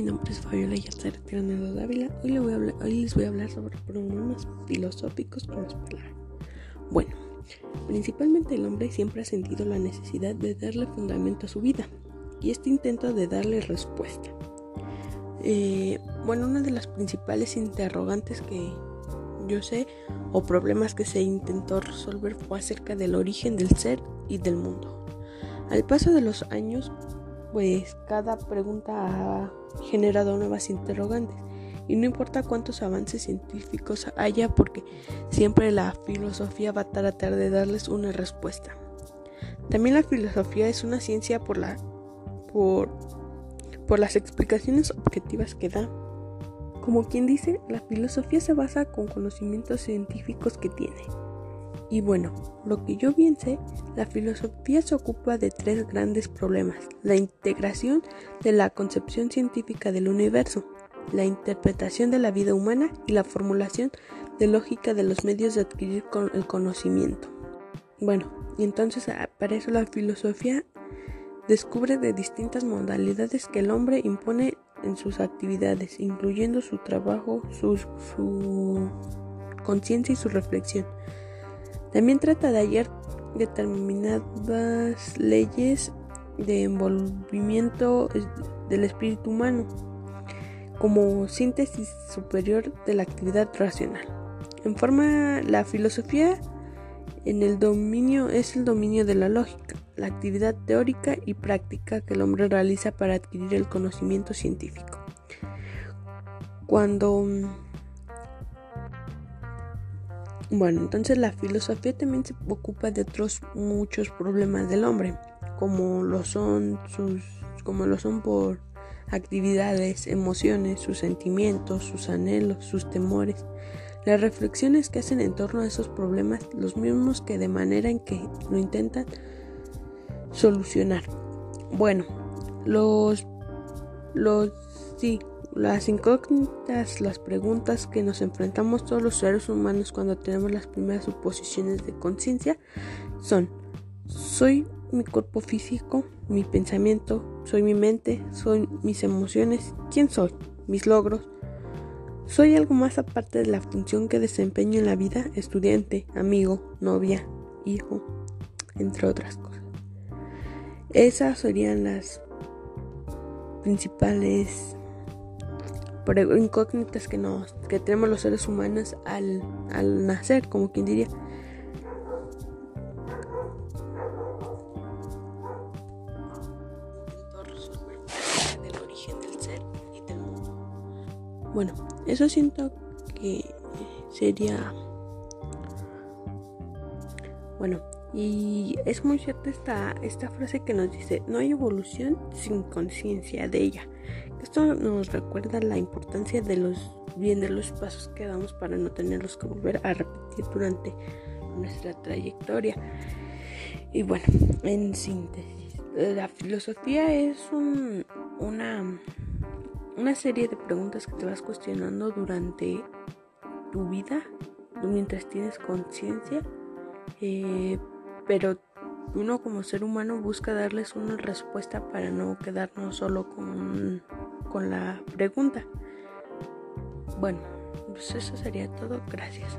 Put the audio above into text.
nombre es Fabiola Yatzara Tirano Dávila. Hoy les voy a hablar sobre problemas filosóficos con las palabras. Bueno, principalmente el hombre siempre ha sentido la necesidad de darle fundamento a su vida y este intento de darle respuesta. Eh, bueno, una de las principales interrogantes que yo sé o problemas que se intentó resolver fue acerca del origen del ser y del mundo. Al paso de los años, pues cada pregunta ha generado nuevas interrogantes y no importa cuántos avances científicos haya porque siempre la filosofía va a tratar de darles una respuesta. También la filosofía es una ciencia por la por, por las explicaciones objetivas que da. Como quien dice, la filosofía se basa con conocimientos científicos que tiene. Y bueno, lo que yo bien sé, la filosofía se ocupa de tres grandes problemas. La integración de la concepción científica del universo, la interpretación de la vida humana y la formulación de lógica de los medios de adquirir el conocimiento. Bueno, y entonces ah, para eso la filosofía descubre de distintas modalidades que el hombre impone en sus actividades, incluyendo su trabajo, su conciencia y su reflexión. También trata de hallar determinadas leyes de envolvimiento del espíritu humano como síntesis superior de la actividad racional. En forma, la filosofía en el dominio es el dominio de la lógica, la actividad teórica y práctica que el hombre realiza para adquirir el conocimiento científico. Cuando bueno, entonces la filosofía también se ocupa de otros muchos problemas del hombre, como lo son sus como lo son por actividades, emociones, sus sentimientos, sus anhelos, sus temores. Las reflexiones que hacen en torno a esos problemas, los mismos que de manera en que lo intentan solucionar. Bueno, los los sí, las incógnitas, las preguntas que nos enfrentamos todos los seres humanos cuando tenemos las primeras suposiciones de conciencia son, ¿soy mi cuerpo físico, mi pensamiento, soy mi mente, soy mis emociones, quién soy, mis logros? ¿Soy algo más aparte de la función que desempeño en la vida, estudiante, amigo, novia, hijo, entre otras cosas? Esas serían las principales incógnitas que nos que tenemos los seres humanos al, al nacer, como quien diría. Bueno, eso siento que sería bueno, y es muy cierta esta, esta frase que nos dice, no hay evolución sin conciencia de ella. Esto nos recuerda la importancia de los bien de los pasos que damos para no tenerlos que volver a repetir durante nuestra trayectoria. Y bueno, en síntesis, la filosofía es una, una serie de preguntas que te vas cuestionando durante tu vida, mientras tienes conciencia, eh, pero uno como ser humano busca darles una respuesta para no quedarnos solo con con la pregunta. Bueno, pues eso sería todo. Gracias.